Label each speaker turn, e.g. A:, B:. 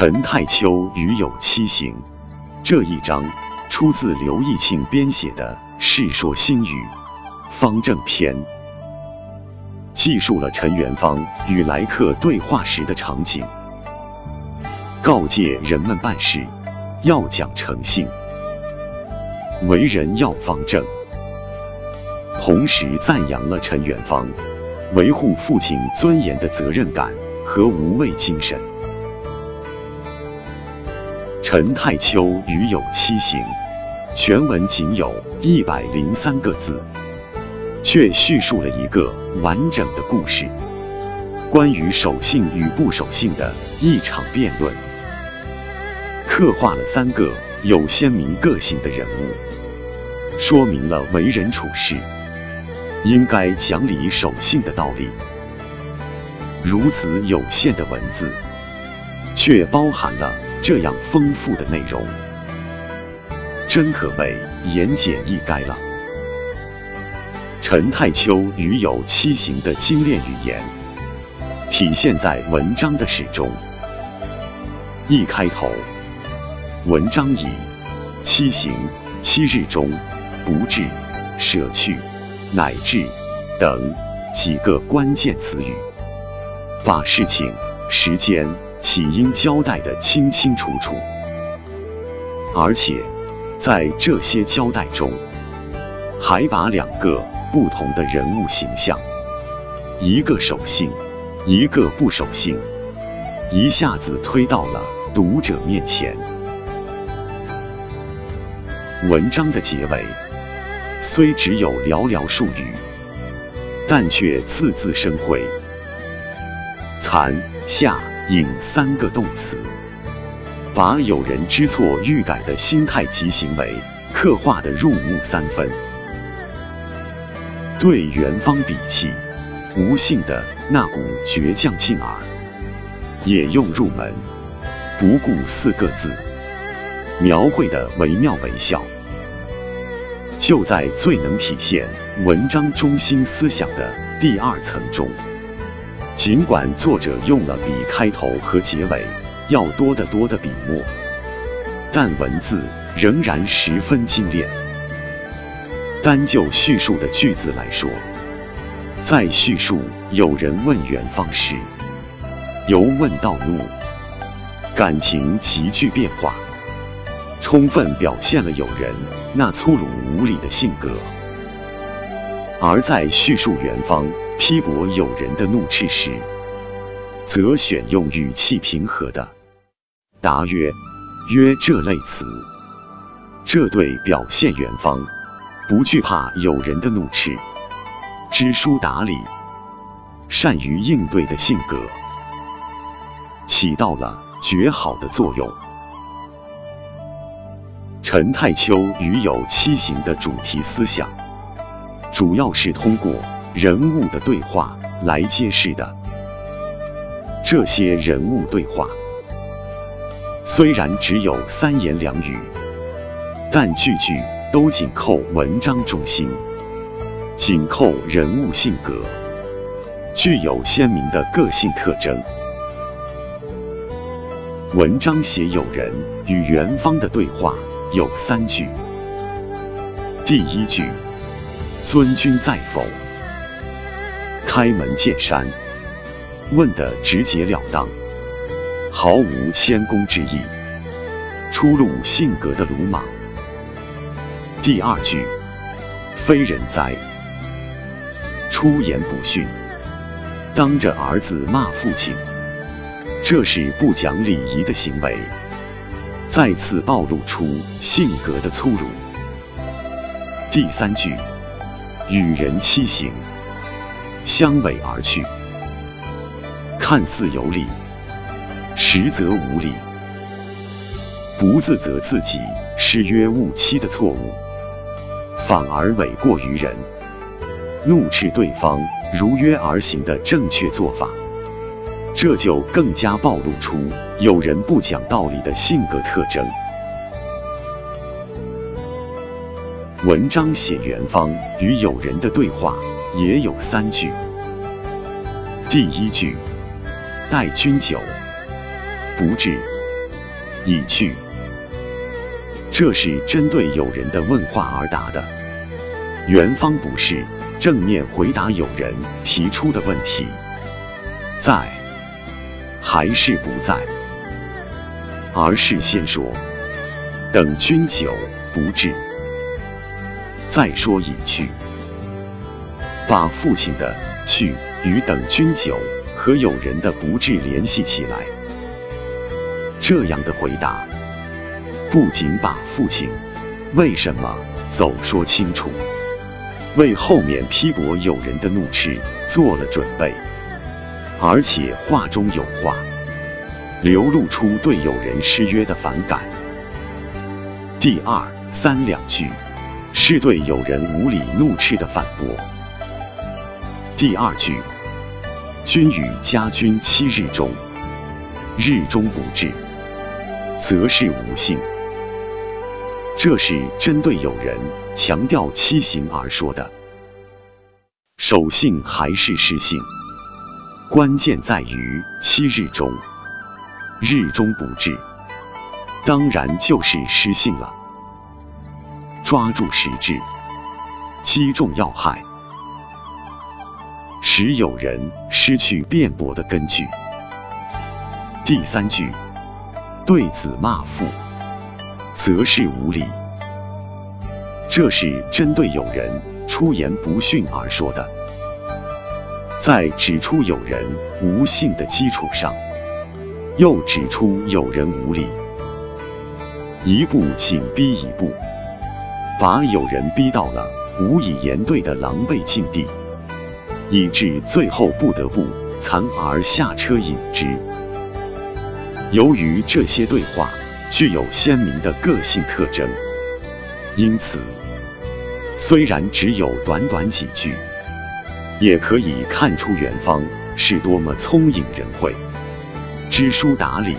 A: 陈太丘与有七行这一章出自刘义庆编写的《世说新语·方正篇》，记述了陈元芳与来客对话时的场景，告诫人们办事要讲诚信，为人要方正，同时赞扬了陈元芳维护父亲尊严的责任感和无畏精神。陈太丘与有七行，全文仅有一百零三个字，却叙述了一个完整的故事，关于守信与不守信的一场辩论，刻画了三个有鲜明个性的人物，说明了为人处事。应该讲理守信的道理。如此有限的文字，却包含了。这样丰富的内容，真可谓言简意赅了。陈太丘与有七行的精炼语言，体现在文章的始终。一开头，文章以七行、七日中、不至、舍去、乃至等几个关键词语，把事情、时间。起因交代的清清楚楚，而且在这些交代中，还把两个不同的人物形象，一个守信，一个不守信，一下子推到了读者面前。文章的结尾虽只有寥寥数语，但却字字生辉，残下。引三个动词，把有人知错欲改的心态及行为刻画的入木三分。对元芳鄙弃无信的那股倔强劲儿，也用入门不顾四个字描绘的惟妙惟肖。就在最能体现文章中心思想的第二层中。尽管作者用了比开头和结尾要多得多的笔墨，但文字仍然十分精炼。单就叙述的句子来说，在叙述有人问元芳时，由问到怒，感情急剧变化，充分表现了有人那粗鲁无礼的性格；而在叙述元芳。批驳友人的怒斥时，则选用语气平和的“答曰”“曰”这类词，这对表现元方不惧怕友人的怒斥、知书达理、善于应对的性格，起到了绝好的作用。陈太丘与有七行的主题思想，主要是通过。人物的对话来揭示的，这些人物对话虽然只有三言两语，但句句都紧扣文章中心，紧扣人物性格，具有鲜明的个性特征。文章写友人与元芳的对话有三句，第一句：“尊君在否？”开门见山，问得直截了当，毫无谦恭之意，出露性格的鲁莽。第二句，非人哉，出言不逊，当着儿子骂父亲，这是不讲礼仪的行为，再次暴露出性格的粗鲁。第三句，与人欺行。相委而去，看似有理，实则无理。不自责自己失约误期的错误，反而诿过于人，怒斥对方如约而行的正确做法，这就更加暴露出有人不讲道理的性格特征。文章写元芳与友人的对话。也有三句。第一句，待君久，不至，已去。这是针对友人的问话而答的。元方不是正面回答友人提出的问题，在还是不在，而是先说等君久不至，再说已去，把父亲的去与等君久和友人的不至联系起来。这样的回答，不仅把父亲为什么走说清楚。为后面批驳友人的怒斥做了准备，而且话中有话，流露出对友人失约的反感。第二三两句是对友人无理怒斥的反驳。第二句，君与家君七日中，日中不至，则是无信。这是针对有人强调七行而说的，守信还是失信，关键在于七日中，日中不至，当然就是失信了。抓住实质，击中要害，使有人失去辩驳的根据。第三句，对子骂父。则是无礼，这是针对有人出言不逊而说的。在指出有人无信的基础上，又指出有人无礼，一步紧逼一步，把有人逼到了无以言对的狼狈境地，以致最后不得不残而下车饮之。由于这些对话。具有鲜明的个性特征，因此，虽然只有短短几句，也可以看出元方是多么聪颖仁慧、知书达理。